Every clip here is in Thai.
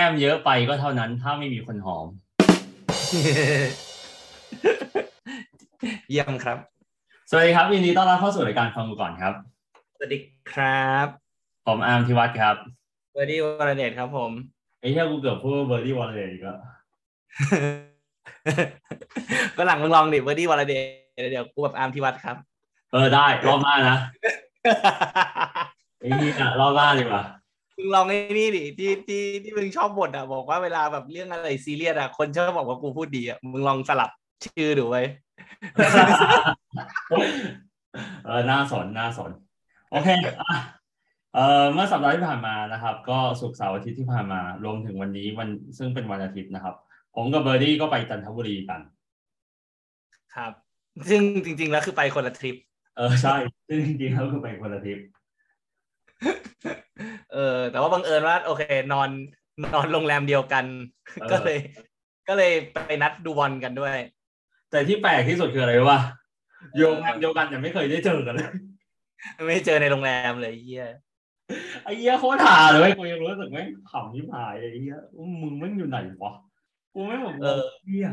แก้มเยอะไปก็เท่านั้น ถ้าไม่มีคนหอม เยี่ยมครับ สวัสดีครับยินดีต้อนรับเข้าสู่รายการฟังกูก่อนครับ สวัสดีครับ ผมอาร์มธิวัฒน์ครับเบอร์ดี้วรเดชครับผมไอ้เหี้ยกูเกือบพูดเบอร์ดี้วอลเลยอีกแล้วก็หลังมึงลองดิเบอร์ดี้วรเดชเดี๋ยวกูแบบอาร์มพิวัตรครับ เออได้รอบหน้านะไอ้เหี้ยรอบหน้าดีกว่า มึงลองไอ้นี่ดิที่ที่ที่มึงชอบบ่นอะ บอกว่าเวลาแบบเรื่องอะไรซีเรียสอะคนชอบบอกว่ากูพูดดีอะมึงลองสลับชื่อดูไว้เออน่าสนน่าสน โอเคอะเอ่อเมื่อสัปดาห์ที่ผ่านมานะครับ ก็ศุกร์เสาร์อาทิตย์ที่ผ่านมารวมถึงวันนี้วันซึ่งเป็นวันอาทิตย์นะครับ ผมกับเบอร์ดี้ก็ไปจันทบุรีกัน ครับ ซึ่งจริง ๆ แล้วคือไปคนละทริป เออใช่ ซึ่งจริงๆแล้วคือไปคนละทริป เออ แต่ว่าบังเอิญว่า โอเค นอนนอนโรงแรมเดียวกันเออก็เลย ก็เลยไปนัดดูบอลกันด้วย แต่ที่แปลกที่สุดคืออะไรรู้ป่ะโยงแรมเดียวกันแต่ไม่เคยได้เจอกันเลยไม่เจอในโรงแรมเลยไอ้เฮียไอ้เหี้ยโคตรหาเลยเว้ยกูยังรู้สึกแม่งขำที่หายเลยไอ้เหี้ยว่ามึงแม่งอยู่ไหนวะกูไม่งบอกเออเหี้ย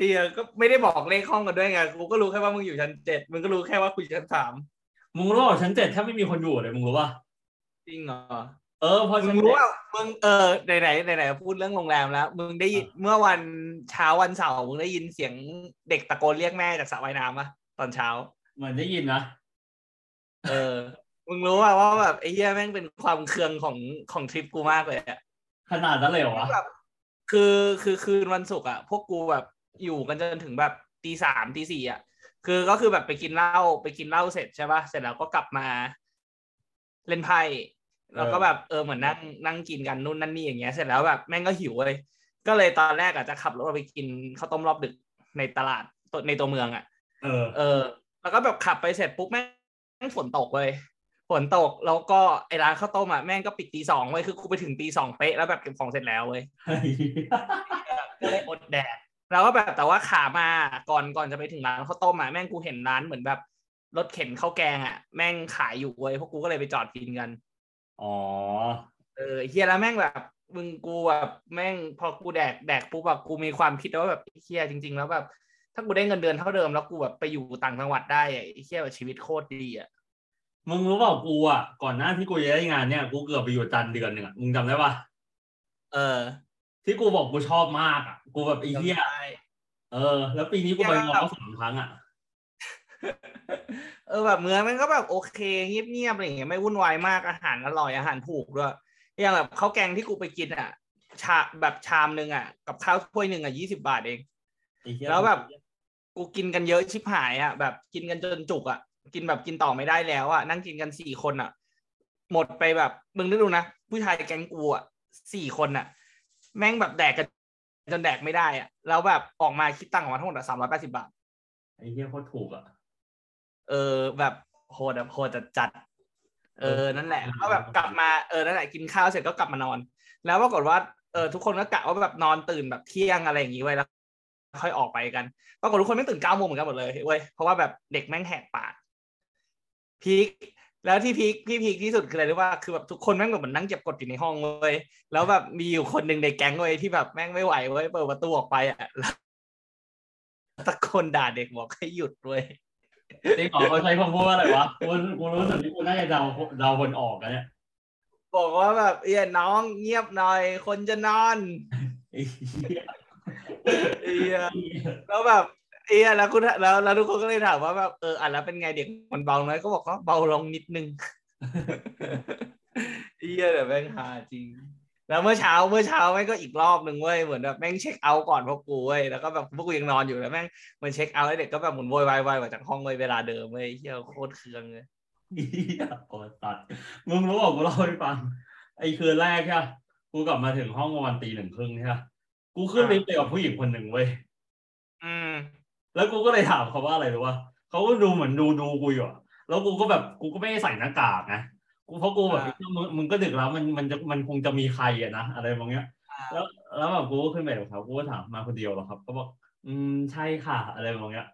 เฮียก็ไม่ได้บอกเลขห้องกันด้วยไงกูก็รู้แค่ว่ามึงอยู่ชั้นเจ็ดมึงก็รู้แค่ว่ากูอยู่ชั้นสาม มึงรู้ว่าชั้นเจ็ดถ้าไม่มีคนอยู่เลยมึงรู้ป่ะจริงเหรอเออเพอมึชั้งนรู้เจ็ดว่ามึงเออไหนไหนไหนไหนพูดเรื่องโรงแรมแล้วมึงได้ยินเมื่อวันเช้าวันเสาร์มึงได้ยินเสียงเด็กตะโกนเรียกแม่จากสระว่ายน้ำปะตอนเช้าเหมือนได้ยินนะเออ มึงรู้ว่าว่าแบบไอ้เหี้ยแม่งเป็นความเคืองของของทริปกูมากเลยอะขนาดนั้นเลยเหรอวะแบบคือคือคืนวันศุกร์อะพวกกูแบบอยู่กันจนถึงแบบตีสามตีสี่อะ คือก็คือแบบไปกินเหล้าไปกินเหล้าเสร็จใช่ป่ะเสร็จแล้วก็กลับมา เล่นไพ่แล้วก็แบบเออเหมือนนั่งนั่งกินกันนู่นนั่นนี่อย่างเงี้ยเสร็จแล้วแบบแม่งก็หิวเลยก็เลยตอนแรกอะจะขับรถไปกินข้าวต้มรอบดึกในตลาดตัวในตัวเมืองอะเออ เออ แล้วก็แบบขับไปเสร็จปุ๊บแม่งฝนตกเลยฝนตกแล้วก็ไอ้ร้านข้าวต้มอะแม่งก็ปิดตีสองเว้ยคือกูไปถึงตีสองเป๊ะแล้วแบบเก็บของเสร็จแล้วเว้ยก็เลยอดแดด แล้วก็แบบแต่ว่าขามาก่อนก่อนจะไปถึงร้านข้าวต้มอะแม่งกูเห็นร้านเหมือนแบบรถเข็นข้าวแกงอะแม่งขายอยู่เว้ยพวกกูก็เลยไปจอดกินกัน อ๋อ เออเฮียแล้วแม่งแบบมึงกูแบบแม่งพอกูแดกแดกปุ๊บแบบกูมีความคิดว่าแบบเฮียจริง ๆ แล้วแบบ ถ้ากูได้เงินเดือนเท่าเดิมแล้วกูแบบไปอยู่ต่างจังหวัดได้อะไอ้เฮียแบบชีวิตโคตรดีอะมึงรู้เปล่ากูอะก่อนหน้าที่กูจะได้งานเนี่ยกูเกือบไปอยู่จันทร์เดือนหนึ่งอะมึงจำได้ป่ะเออ ที่กูบอกกูชอบมากอะ กูแบบไอ้เหี้ยจำได้เออ แล้วปีนี้กูไปมอสามครั้งอะเออแบบเมืองมันก็แบบโอเคเงียบๆอะไรอย่างเงี้ยไม่วุ่นวายมากอาหารอร่อยอาหารถูกด้วยอย่างแบบข้าวแกงที่กูไปกินอะ ชาแบบชามหนึ่งอะ กับข้าวถ้วยหนึ่งอะยี่สิบาทเองไอ้เหี้ยแล้วแบบกูกินกันเยอะชิบหายอะ แบบกินกันจนจุกอะ กินแบบกินต่อไม่ได้แล้วอะนั่งกินกันสี่คนอะ หมดไปแบบมึงนึกดูนะผู้ชายแก๊งกูอะสี่คนอะ แม่งแบบแดกกัน จนแดกไม่ได้อะแล้วแบบออกมาคิดตังค์ออกมาทั้งหมดสามร้อยแปดสิบาทไอ้เหี้ยโคตรถูกอะ เออแบบโหดแบบโหดจัดจัดๆเออนั่นแหละแล้วก็แบบกลับมาเออนั่นแหละกินข้าวเสร็จก็กลับมานอน แล้วปรากฏว่าเออทุกคนก็กะว่าแบบนอนตื่นแบบเที่ยงอะไรอย่างงี้ไว้แล้ว ค่อยออกไปกันปรากฏทุกคนไม่ตื่นเก้าโมงเหมือนกันหมดเลยเว้ยเพราะว่าแบบเด็กแม่งแหกปากพีค แล้วที่พีคพี่พีคที่สุดคืออะไรรู้ว่าคือแบบทุกคนแม่งแบบเหมือนนั่งเก็บกดอยู่ในห้องเว้ยแล้วแบบมีอยู่คนหนึ่งในแก๊งเว้ยที่แบบแม่งไม่ไหวเว้ยเปิดประตูออกไปอะแล้วตะโกนด่าเด็กบอกให้หยุดเว้ยจริงเหรอเขาใช้คำพูดว่าอะไรวะกูกูรู้สึกที่กูน่าจะเดาเดาคนออกอะเนี่ยบอกว่าแบบเอียน้องเงียบหน่อย คนจะนอนไอ้เหี้ยเอียแล้วแบบ เอียแล้วคุณแล้วแล้วทุกคนก็เลยถามว่าแบบเอออะแล้วเป็นไงเด็กมันเบาไหมก็บอกว่าเบาลงนิดนึงเอียเดี๋ยวแม่งหาจริง แล้วเมื่อเช้าเมื่อเช้าแม่งก็อีกรอบหนึ่งเว้ยเหมือนแบบแม่งเช็คเอาท์ก่อนพวกกูเว้ยแล้วก็แบบพวกกูยังนอนอยู่แล้วแม่งเหมันเช็คเอาท์แล้วเด็กก็แบบหมุนโวยวายๆมาจากห้องเว้ยเวลาเดิมเว้ยเฮียโคตรเคืองเลยเหี้ยโคตรตัดมึงรู้บอกกูเล่าให้ฟัง ไอ้คืนแรกใช่ปะกูกลับมาถึงห้องประมาณตีหนึ่งครึ่งใช่ปะกูขึ้นลิฟต์ไปกับผู้หญิงคนหนึ่งเว้ยอืม แล้วกูก็เลยถามเขาว่าอะไรรู้ว่าเขาก็ดูเหมือนดูดูกูอยู่อะแล้วกูก็แบบกูก็ไม่ได้ใส่หน้ากากนะกูเพราะกูแบบมึงมึงก็ดึกแล้วมันมันจะมันคงจะมีใครอะนะอะไรบางเงี้ยแล้วแล้วแบบกูก็ขึ้นไปกับเขากูก็ถามมาคนเดียวเหรอครับก็บอกอืมใช่ค่ะ อะไรบางเงี้ย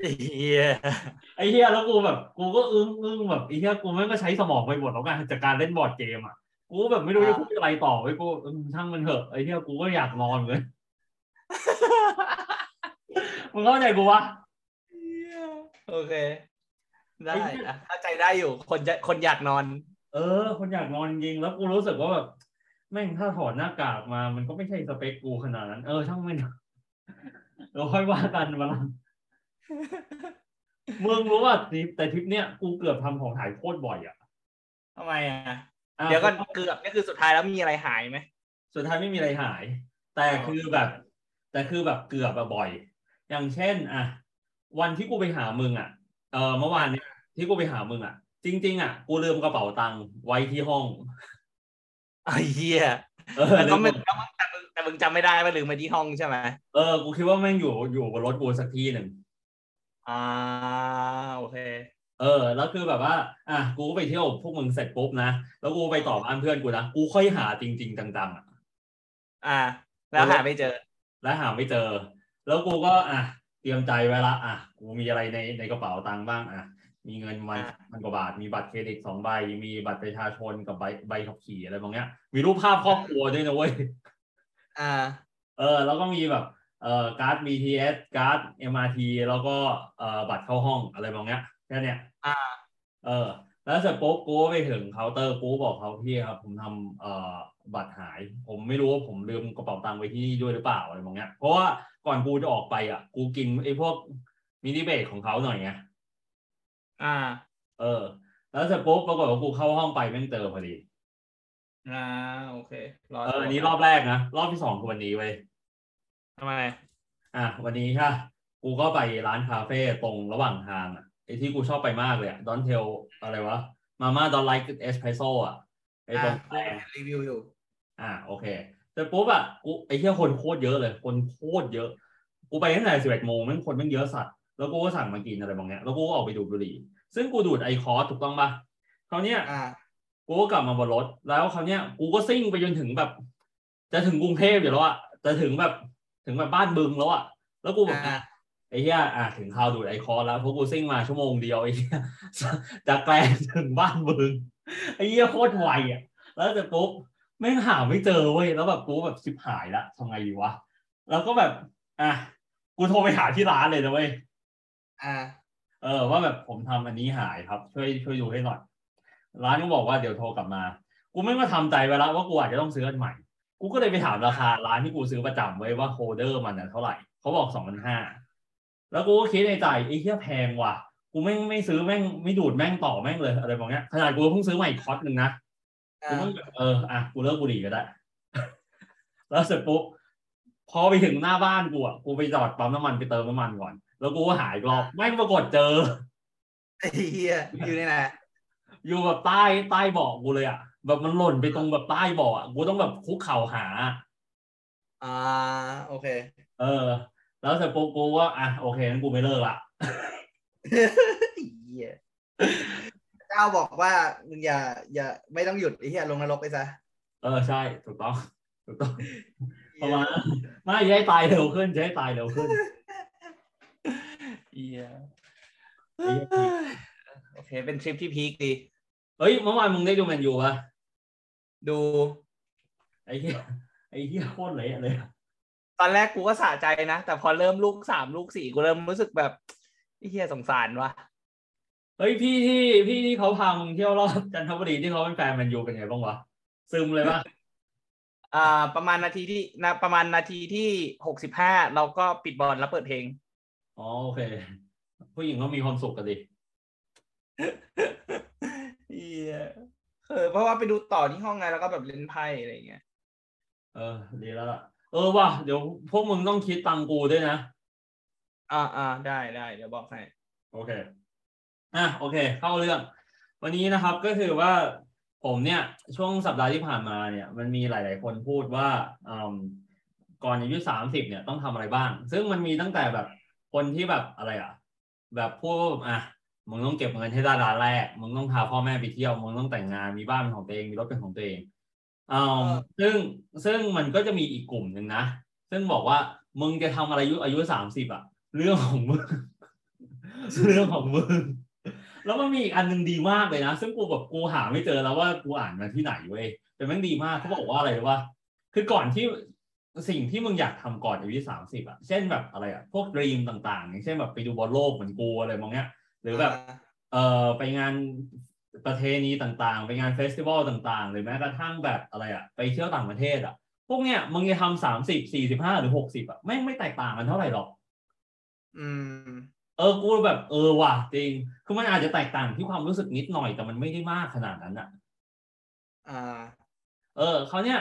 เฮียไอ้เฮียแล้วกูแบบ กูก็อึ้งอึ้งแบบไอ้เฮียกูแม่งก็ใช้สมองไปหมดแล้วไงจากการเล่นบอร์ดเกมอะกูกูแบบไม่รู้จะพูดอะไรต่อไว้ยกูอืมช่างมันเถอะไอ้เหี้ยกูก็อยากนอนเลย มึงเข้าใจกูวะโอเค ได้ไอ้เหี้ยอะเข้าใจได้อยู่ คนจะคนอยากนอน เออ คนอยากนอนจริงๆแล้วกูรู้สึกว่าแบบแม่งถ้าถอดหน้ากากมา มันก็ไม่ใช่สเปคกูขนาดนั้น เออช่างมันเถอะเราค่อยว่ากันมาละมึงรู้ว่าทริปแต่ทริปเนี้ยกูเกือบทำของหายโคตรบ่อยอะทำไมอะอะ เดี๋ยวก็เกือบนี่คือสุดท้ายแล้วมีอะไรหายไหม สุดท้ายไม่มีอะไรหาย แต่คือแบบ แต่คือแบบเกือบอะบ่อย อย่างเช่นอะวันที่กูไปหามึงอะเออเมื่อวานเนี่ยที่กูไปหามึงอะ จริง ๆ อะ กูลืมกระเป๋าตังค์ไว้ที่ห้องไอ้เหี้ยเออแล้วก็ไม่ลืมแล้วมึงแต่มึงแต่มึงจำไม่ได้ว่าลืมมาที่ห้องใช่ไหมเออกูคิดว่าแม่งอยู่อยู่บนรถกูสักที่หนึ่งอ่าโอเค เออ แล้วคือแบบว่า อะกูก็ไปเที่ยวพวกมึงเสร็จปุ๊บนะแล้วกูไปต่อบ้านเพื่อนกูนะกูค่อยหาจริง ๆ จังๆอะอ่า แล้วหาไม่เจอ แล้วหาไม่เจอ แล้วกูก็อะเตรียมใจไว้ละอะกูมีอะไรในในกระเป๋าตังค์บ้างอะมีเงินพันอะพันกว่าบาท มีบัตรเครดิตสองใบ มีบัตรประชาชนกับใบใบขับขี่อะไรบางอย่างมีรูปภาพครอบครัวด้วยนะเว้ยอ่า เออ แล้วก็มีแบบเอ่อการ์ด BTS การ์ด MRT แล้วก็เอ่อบัตรเข้าห้องอะไรบางอย่างแค่เนี้ยอ่า เออ แล้วเสร็จปุ๊บกูก็ไปถึงเคาน์เตอร์กูก็บอกเขาพี่ครับ ผมทำเอ่อบัตรหาย ผมไม่รู้ว่าผมลืมกระเป๋าตังค์ไว้ที่นี่ด้วยหรือเปล่าอะไรบางอย่างเพราะว่า ก่อนกูจะออกไปอะ กูกินไอ้พวกมินิเบรกของเขาหน่อยไงอ่า เออ แล้วเสร็จปุ๊บปรากฏว่ากูเข้าห้องไปแม่งเจอพอดีอ่าโอเครอเอออันนี้รอบแรกนะ รอบที่สองคือวันนี้เว้ยทำไม อะวันนี้ค่ะ กูก็ไปร้านคาเฟ่ตรงระหว่างทางอะไอ้ที่กูชอบไปมากเลยอะดอนเทลอะไรวะมาม่าดอนไลท์เอสเพรสโซ่อะไอ้ตรงอ่ารีวิวอยู่ อ่าโอเค เสร็จปุ๊บอะกูไอ้เหี้ยคนโคตรเยอะเลย คนโคตรเยอะ กูไปตั้งแต่สิบเอ็ดโมงแม่งคนแม่งเยอะสัตว์แล้วกูก็สั่งมากินอะไรบางอย่างแล้วกูก็ออกไปดูดบุหรี่ ซึ่งกูดูด IQOS ถูกต้องปะคราวเนี้ยอ่ากูก็กลับมาบนรถ แล้วคราวเนี้ยกูก็ซิ่งไปจนถึงแบบ จะถึงกรุงเทพอยู่แล้วอะจะถึงแบบถึงแบบบ้านบึงแล้วอะแล้วกูแบบอ่าไอ้เหี้ยอะถึงคราวดูด IQOS แล้วเพราะกูซิ่งมาชั่วโมงเดียวไอ้เหี้ยจากแกลงถึงบ้านบึงไอ้เหี้ยโคตรไวอะแล้วแต่ปุ๊บ แม่งหาไม่เจอเว้ยแล้วแบบกูแบบชิบหายละทำไงดีวะแล้วก็แบบอะกูโทรไปหาที่ร้านเลยนะเว้ยอ่าเออว่าแบบผมทำอันนี้หายครับ ช่วยช่วยดูให้หน่อยร้านก็บอกว่าเดี๋ยวโทรกลับมา กูไม่มาทำใจไว้แล้วว่ากูอาจจะต้องซื้ออันใหม่ กูก็เลยไปถามราคาร้านที่กูซื้อประจำไว้ว่า holder มันน่ะเท่าไหร่เขาบอกสองพันห้าแล้วกูก็คิดในใจไอ้เหี้ยแพงว่ะ กูไม่งไม่ซื้อแม่งไม่ดูดแม่งต่อแม่งเลยอะไรแบบเนี้ยขนาดกูเพิ่งซื้อใหม่คอร์สหนึ่งนะ กูอ่าเพิ่งแบบเอออะกูเลิกบุหรี่ก็ได้ แล้วเสร็จปุ๊บพอไปถึงหน้าบ้านกูอะกูไปจอดปั๊มน้ำมันไปเติมน้ำมันก่อน แล้วกูก็หายรอบแม่งปรากฏเจอไอ้เหี้ยอยู่ในไหนอยู่แบบใต้ใต้เบาะกูเลยอะแบบมันหล่นไปตรงแบบใต้เบาะอะกูต้องแบบคุกเข่าหา อ่า โอเค เออ แล้วเสร็จปุ๊บกูว่าอะโอเคงั้นกูไม่เลิกละ เหี้ยเจ้าบอกว่ามึงอย่า อย่าไม่ต้องหยุดไอ้เหี้ยลงนรกไปซะเออใช่ถูกต้องถูกต้องประมาณนั้นไม่จะให้ตายเร็วขึ้นจะให้ตายเร็วขึ้นเหี้ยเหี้ยโอเค เป็นทริปที่พีคดีเฮ้ยเมื่อวานมึงได้ดูแมนยูปะดูไอ้เหี้ยไอ้เหี้ยโคตรเละเลยอะตอนแรกกูก็สะใจนะ แต่พอเริ่มลูกสามลูกสี่กูเริ่มรู้สึกแบบไอ้เหี้ยสงสารว่ะ เฮ้ยพี่ที่พี่ที่เขาพามึงเที่ยวรอบจันทบุรีที่เขาเป็นแฟนแมนยูเป็นไงบ้างวะซึมเลยปะอ่า ประมาณนาทีที่นะประมาณนาทีที่หกสิบห้าเราก็ปิดบอลแล้วเปิดเพลงอ๋อโอเค ผู้หญิงก็มีความสุขกันดิเหี้ยเออเพราะว่าไปดูต่อที่ห้องไงแล้วก็แบบเล่นไพ่อะไรอย่างเงี้ยเออดีแล้วล่ะเออว่ะเดี๋ยวพวกมึงต้องคิดตังกูด้วยนะ อ่าอ่าได้ได้เดี๋ยวบอกให้โอเค อะโอเค เข้าเรื่อง วันนี้นะครับก็คือว่าผมเนี่ยช่วงสัปดาห์ที่ผ่านมาเนี่ย มันมีหลาย ๆ คนพูดว่าอืมก่อนอายุสามสิบเนี่ยต้องทำอะไรบ้าง ซึ่งมันมีตั้งแต่แบบคนที่แบบอะไรอะ แบบพูดว่าอะมึงต้องเก็บเงินให้ได้ร้านแรกมึงต้องพาพ่อแม่ไปเที่ยวมึงต้องแต่งงานมีบ้านเป็นของตัวเองมีรถเป็นของตัวเองอืมซึ่งซึ่งมันก็จะมีอีกกลุ่มหนึ่งนะซึ่งบอกว่ามึงจะทำอะไรอายุอายุสามสิบอะเรื่องของมึงเรื่องของมึง แล้วมันมีอีกอันหนึงดีมากเลยนะ ซึ่งกูแบบกูหาไม่เจอแล้วว่ากูอ่านมาที่ไหนเว้ยไปแต่แม่งดีมากเขาบอกว่าอะไรรู้ป่ะคือก่อนที่สิ่งที่มึงอยากทำก่อนอายุสามสิบอะเช่นแบบอะไรอะพวกดรีมต่างๆ อย่างเช่นแบบไปดูบอลโลกเหมือนกูอะไรมองเนี้ย หรือแบบเอ่อไปงานประเพณีต่างๆ ไปงานเฟสติวัลต่างๆ หรือแม้กระทั่งแบบอะไรอะไปเที่ยวต่างประเทศอะพวกเนี้ยมึงจะทำสามสิบสี่สิบห้าหรือหกสิบอะแม่งไม่แตกต่างกันเท่าไหร่หรอก อืม เออกูแบบเออว่ะจริง คือมันอาจจะแตกต่างที่ความรู้สึกนิดหน่อยแต่มันไม่ได้มากขนาดนั้นอะอ่า เออเขาวเนี้ย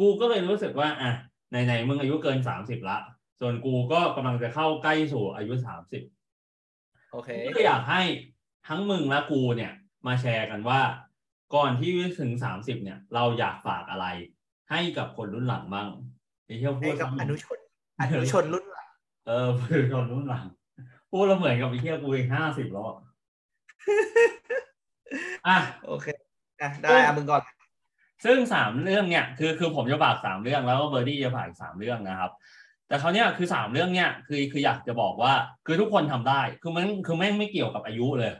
กูก็เลยรู้สึกว่า อะไหนๆมึงอายุเกินสามสิบละ ส่วนกูก็กำลังจะเข้าใกล้สู่อายุสามสิบโอเคก็เลยอยากให้ทั้งมึงและกูเนี่ย มาแชร์กันว่า ก่อนที่ถึงสามสิบเนี่ย เราอยากฝากอะไร ให้กับคนรุ่นหลังบ้างไอ้เที่ยวพูให้ดกับอนุชนอนุชนรุ่นหลังเออพูดคนรุ่นหลัง พูดแล้วเหมือนกับไอ้เที่ยวกูเองห้าสิบแล้วอะอะ โอเคอะได้อะมึงก่อน ซึ่งสามเรื่องเนี่ยคือคือผมจะฝากสามเรื่องแล้วก็เบอร์ดี้จะฝากอีกสามเรื่องนะครับ แต่เขาวเนี่ยคือสามเรื่องเนี่ยคือคืออยากจะบอกว่าคือทุกคนทำได้ คือมันคือแม่งไม่เกี่ยวกับอายุเลย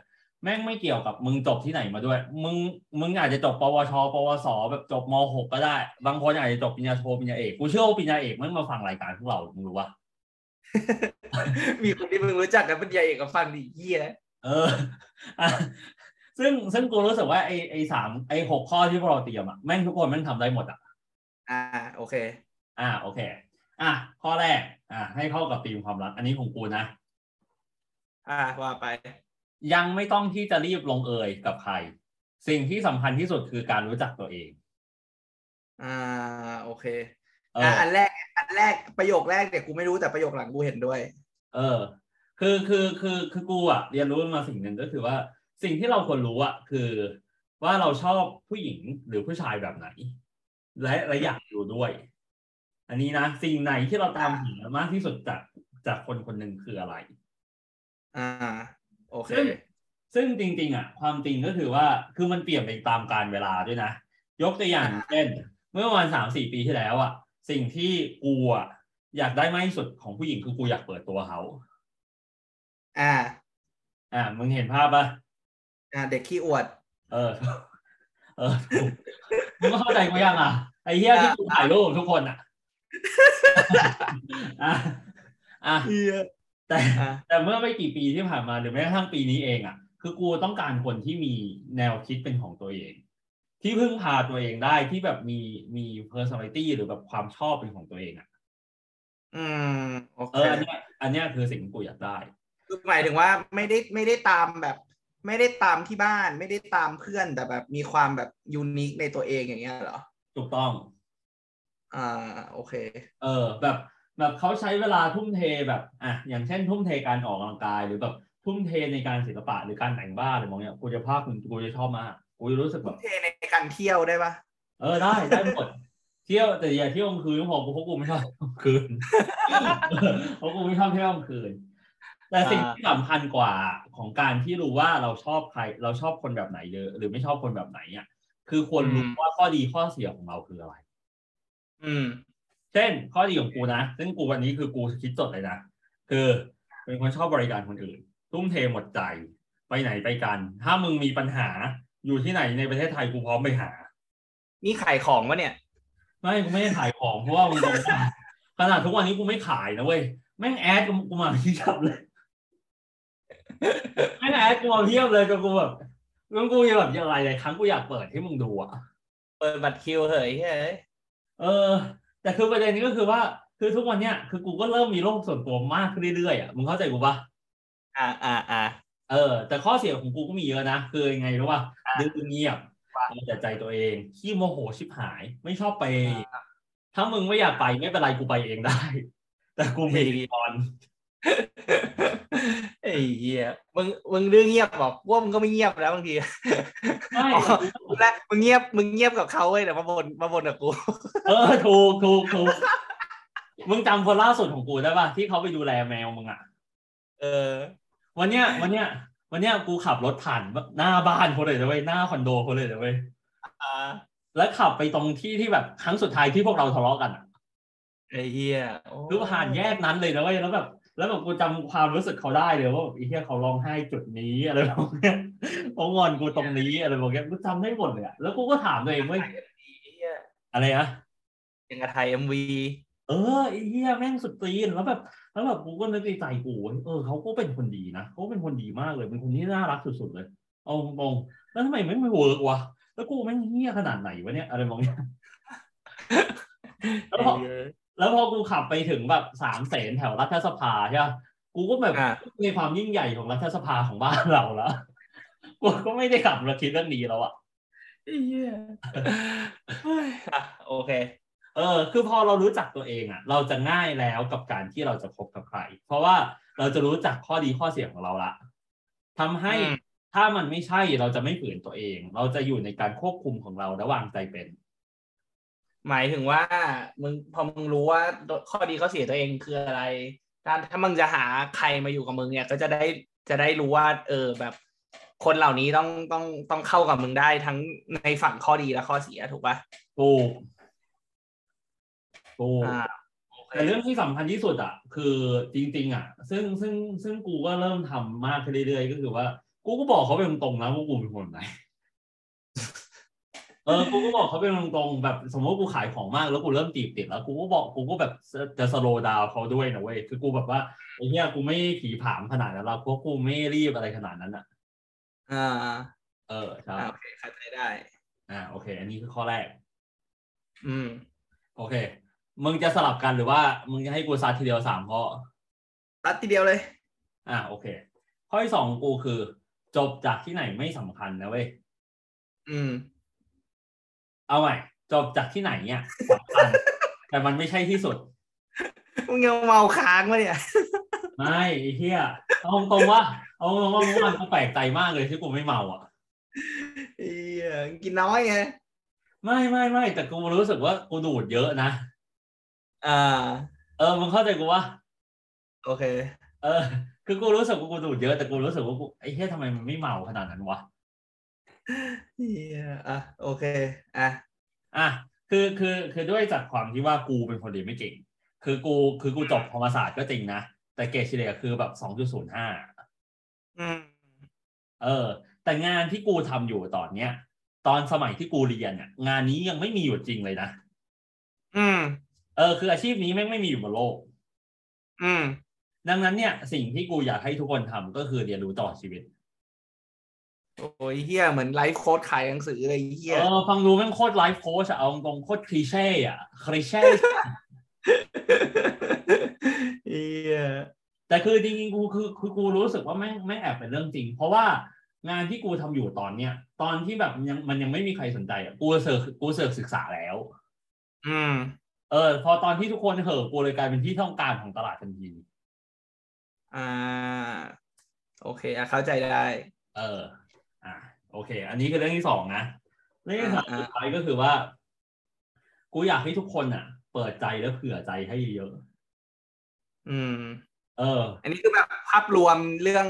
แม่งไม่เกี่ยวกับมึงจบที่ไหนมาด้วย มึงมึงอาจจะจบปวช ปวส แบบจบมหกก็ได้ บางคนอาจจะจบปริญญาโทปริญญาเอกกูเชื่อว่าปริญญาเอกแม่งมาฟังรายการพวกเรามึงรู้ปะ มีคนที่มึงรู้จักกันเป็นใหญ่เอกฟังดิเยี่ยเอออะซึ่งซึ่งกูรู้สึกว่าไอไอสามไอหกข้อที่พวกเราเตรียมอะแม่งทุกคนแม่งทำได้หมดอะอ่า โอเค อ่าโอเค อะข้อแรก อ่า ให้เข้ากับธีมความรัก อันนี้ของกูนะ อ่าว่าไป ยังไม่ต้องที่จะรีบลงเอยกับใคร สิ่งที่สำคัญที่สุดคือการรู้จักตัวเอง อ่า โอเคเออะออันแรกอันแรกประโยคแรกเนี่ยกูไม่รู้แต่ประโยคหลังกูเห็นด้วย เออ คือคือคือคือกูอะเรียนรู้มาสิ่งหนึ่งก็คือว่า สิ่งที่เราควรรู้อะคือว่าเราชอบผู้หญิงหรือผู้ชายแบบไหน และและอยากอยู่ด้วย อันนี้นะสิ่งไหนที่เราตามหามากที่สุดจากจากคนคนหนึ่งคืออะไร อ่า โอเค ซึ่งซึ่งจริง ๆ อะ ความจริงก็คือว่าคือมันเปลี่ยนไปตามกาลเวลาด้วยนะ ยกตัวอย่างอ่าเช่น เมื่อประมาณสามสี่ปีที่แล้วอะ สิ่งที่กูอะอยากได้มากที่สุดของผู้หญิงคือกูอยากเปิดตัวเขาอ่า อ่า มึงเห็นภาพปะอ่า เด็กขี้อวด เออ เออถูกมึงก็เข้าใจกูยังอะไอ้เหี้ยที่กูถ่ายรูปกับทุกคนอะอะอะเฮียแต่อ่าแต่เมื่อไม่กี่ปีที่ผ่านมาหรือแม้กระทั่งปีนี้เองอะ คือกูต้องการคนที่มีแนวคิดเป็นของตัวเอง ที่พึ่งพาตัวเองได้ที่แบบมีมี personality หรือแบบความชอบเป็นของตัวเองอะ อืมโอเอเคออันเนี้ยอันเนี้ยคือสิ่งที่กูอยากได้คือหมายถึงว่าไม่ได้ไม่ได้ตามแบบ ไม่ได้ตามที่บ้าน ไม่ได้ตามเพื่อนแต่แบบมีความแบบยูนิคในตัวเองอย่างเงี้ยเหรอถูกต้อง อ่าโอเค เออ แบบแบบเขาใช้เวลาทุ่มเทแบบอะอย่างเช่น ทุ่มเทการออกกำลังกาย หรือแบบทุ่มเทในการศิลปะหรือการแต่งบ้านอะไรมองเนี้ยกูจะภาคคุณกูจะชอบมากกูจะรู้สึกแบบเทใน การเที่ยวได้ปะเออได้ได้หมดเที่ยวแต่อย่าเที่ยวกลางคืนก็พอกูเพราะกูไม่ชอบเที่ยวกลางคืนเพราะกูไม่ชอบเที่ยวกลางคืน แต่สิ่งที่สำคัญกว่าของการที่รู้ว่าเราชอบใคร เราชอบคนแบบไหนหรือหรือไม่ชอบคนแบบไหนอะคือควรรู้ว่าข้อดีข้อเสียของเราคืออะไร อืม เช่นข้อดีของกูนะซึ่งกูวันนี้คือกูคิดจดเลยนะคือเป็นคนชอบบริการคนอื่น ทุ่มเทหมดใจ ไปไหนไปกัน ถ้ามึงมีปัญหา อยู่ที่ไหนในประเทศไทยกูพร้อมไปหา นี่ขายของวะเนี่ย ไม่กูไม่ได้ขายของเพราะว่ามึงตรงว่าขนาดทุกวันนี้กูไม่ขายนะเว้ยแม่งแอดกูกูมาที่ชับเลยแม่งแอดกูมาเทียบเลยจนกูแบบจนกูยังแบบยังไรเลยครั้งกูอยากเปิดให้มึงดูอะเปิดบัตรคิวเฮ้ยเฮ้ยเออ แต่คือประเด็นนี้ก็คือว่าคือทุกวันเนี้ยคือกูก็เริ่มมีโลกส่วนตัวมากขึ้นเรื่อยๆอะมึงเข้าใจกูปะอ่าอ่าอ่าเออ แต่ข้อเสียของกูก็มีเยอะนะคือยังไงรู้ป่ะ ดื้อเงียบเอาแต่ใจตัวเอง ขี้โมโหชิบหาย ไม่ชอบไป ถ้ามึงไม่อยากไปไม่เป็นไรกูไปเองได้ แต่กูมีตอนไอ้เหี้ยมึงมึงเรื่องเงียบบอกว่ามึงก็ไม่เงียบแล้วบางทีไม่อ๋อและมึงเงียบมึงเงียบกับเขาเว้ยแต่มาบนมาบนกับกู เออถูกถูกถูกมึงจำคนล่าสุดของกูได้ป่ะที่เขาไปดูแลแมวมึงอะ เออ วันเนี้ย วันเนี้ย วันเนี้ยกูขับรถผ่านหน้าบ้านเขาเลยนะเว้ยหน้าคอนโดเขาเลยนะเว้ยอ่า แล้วขับไปตรงที่ที่แบบครั้งสุดท้ายที่พวกเราทะเลาะกันอะไอ้เหี้ยโคือผ่านแยกนั้นเลยนะเว้ยแล้วแบบแล้วแบบกูจำความรู้สึกเขาได้เลยว่าแบบไอ้เหี้ยเขาร้องไห้จุดนี้อะไรแบบเนี้ยเขางอนกูตรงนี้อะไรแบบเนี้ยกูจำได้หมดเลยอะแล้วกูก็ถามตัวเองเว้ยไอ้เหี้ยอะไรนะยังกับถ่ายเอ็มวีเออไอ้เหี้ยแม่งสุดตีนแล้วแบบ แล้วแบบกูก็นึกในใจกูเว้ยเออเขาก็เป็นคนดีนะเขาเป็นคนดีมากเลย เป็นคนที่น่ารักสุดๆเลย เอาตรงๆแล้วทำไมไม่ไม่เวิร์กวะแล้วกูแม่งเหี้ยขนาดไหนวะเนี่ยอะไรมองเนี่ยแล้วพอแล้วพอกูขับไปถึงแบบสามเสนแถวรัฐสภาใช่ปะกูก็แบบอะมีความยิ่งใหญ่ของรัฐสภาของบ้านเราแล้วกูก็ไม่ได้ขับมาคิดเรื่องนี้แล้วอะไอ้เหี้ยเฮ้ยอะโอเค เออคือพอเรารู้จักตัวเองอะเราจะง่ายแล้วกับการที่เราจะคบกับใคร เพราะว่าเราจะรู้จักข้อดีข้อเสียของเราละทำให้อืมถ้ามันไม่ใช่เราจะไม่ฝืนตัวเอง เราจะอยู่ในการควบคุมของเราและวางใจเป็น หมายถึงว่ามึงพอมึงรู้ว่าข้อดีข้อเสียตัวเองคืออะไรถ้าถ้ามึงจะหาใครมาอยู่กับมึงเนี่ย ก็จะได้จะได้รู้ว่า เออแบบ คนเหล่านี้ต้องต้องต้องเข้ากับมึงได้ทั้งในฝั่งข้อดีและข้อเสียถูกปะถูกถูกอ่า โอเคแต่เรื่องที่สำคัญที่สุดอะ คือจริง ๆ อะ ซึ่งซึ่งซึ่งกูก็เริ่มทำมากขึ้นเรื่อยๆก็คือว่า กูก็บอกเขาไปตรงๆนะว่ากูเป็นคนไหนเออกูก็บอกเขาไปตรงๆแบบ สมมติว่ากูขายของมากแล้วกูเริ่มจีบติดแล้วกูก็บอกกูก็แบบจะสโลดาวเขาด้วยนะเว้ยคือกูแบบว่าไอ้เหี้ยกูไม่ผีผามขนาดนั้นหรอกเพราะกูไม่รีบอะไรขนาดนั้นอะ อ่า เออใช่อ่าโอเคเข้าใจได้ อ่า โอเค อันนี้คือข้อแรก อืม โอเค มึงจะสลับกันหรือว่า มึงจะให้กูซัดทีเดียวสามข้อตัดทีเดียวเลย อ่าโอเค ข้อที่สองของกูคือ จบจากที่ไหนไม่สำคัญนะเว้ยอืม เอาใหม่จบจากที่ไหนเนี่ยสำคัญแต่มันไม่ใช่ที่สุดมึงยังเมาค้างวะเนี่ย ไม่ไอ้เหี้ยเอาตรงๆว่าเอาตรงๆว่าเมื่อวานกูแปลกใจมากเลยที่กูไม่เมาอะเอียกินน้อยไงไม่ไม่ไม่แต่กูรู้สึกว่ากูดูดเยอะนะ อ่า เออมึงเข้าใจกูว่าโอเค เออ คือกูรู้สึกว่ากูดูดเยอะแต่กูรู้สึกว่ากูไอ้เหี้ยทำไมมันไม่เมาขนาดนั้นวะเอียอะโอเคอะอะคือคือคือด้วยจากความที่ว่ากูเป็นคนเรียนไม่เก่ง คือกูคือกูจบธรรมศาสตร์ก็จริงนะแต่เกรดเฉลี่ยคือแบบสองจุดศูนย์ห้าอืมเออ แต่งานที่กูทำอยู่ตอนเนี้ย ตอนสมัยที่กูเรียนเนี่ยงานนี้ยังไม่มีอยู่จริงเลยนะ อืม เออคืออาชีพนี้แม่งไม่มีอยู่บนโลก อืม ดังนั้นเนี่ย สิ่งที่กูอยากให้ทุกคนทำก็คือเรียนรู้ตลอดชีวิต โอ้ยเฮียเหมือนไลฟ์โค้ดขายหนังสือเลยเฮียเออฟังดูแม่งโคตรไลฟ์โค้ชอะเอาตรงๆโคตรคลีเช่อะคลีเช่เฮียแต่คือจริงๆกูคือคือกูรู้สึกว่าแม่งแม่งแอบเป็นเรื่องจริง เพราะว่างานที่กูทำอยู่ตอนเนี้ยตอนที่แบบยังมันยังไม่มีใครสนใจอะกูเสือกกูเสือกศึกษาแล้ว อืม เออ พอตอนที่ทุกคนเห่อะกูเลยกลายเป็นที่ต้องการของตลาดทันที อ่า โอเคอะเข้าใจได้ เออ อะโอเค อันนี้คือเรื่องที่สองนะเรื่องที่สามอ่าสุดท้ายก็คือว่า กูอยากให้ทุกคนอะ เปิดใจและเผื่อใจให้เยอะ อืม เออ อันนี้คือแบบภาพรวมเรื่อง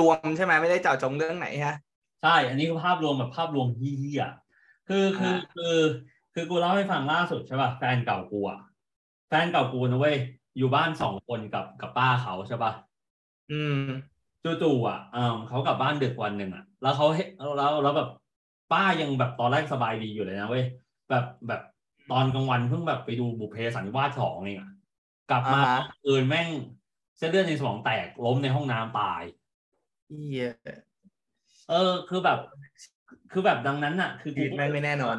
รวมๆใช่ไหมไม่ได้เจาะจงเรื่องไหนฮะ ใช่ อันนี้คือภาพรวมแบบภาพรวมเฮี้ยๆคือคืออ่าคือ คือกูเล่าให้ฟังล่าสุดใช่ป่ะแฟนเก่ากูอะแฟนเก่ากูนะเว้ยอยู่บ้านสองคนกับกับป้าเขาใช่ป่ะอืมจู่ๆอะเออเขากลับบ้านดึกวันหนึ่งอะ แล้วเขาเห็นแล้วแล้วแบบป้ายังแบบตอนแรกสบายดีอยู่เลยนะเว้ยแบบแบบตอนกลางวันเพิ่งแบบไปดูบุพเพสันนิวาสสองเองอะกลับมาอ่าฮะเอินแม่งเส้นเลือดในสมองแตกล้มในห้องน้ำตายเฮียเออคือแบบ คือแบบดังนั้นอะ คือชีวิตแม่งไม่แน่นอน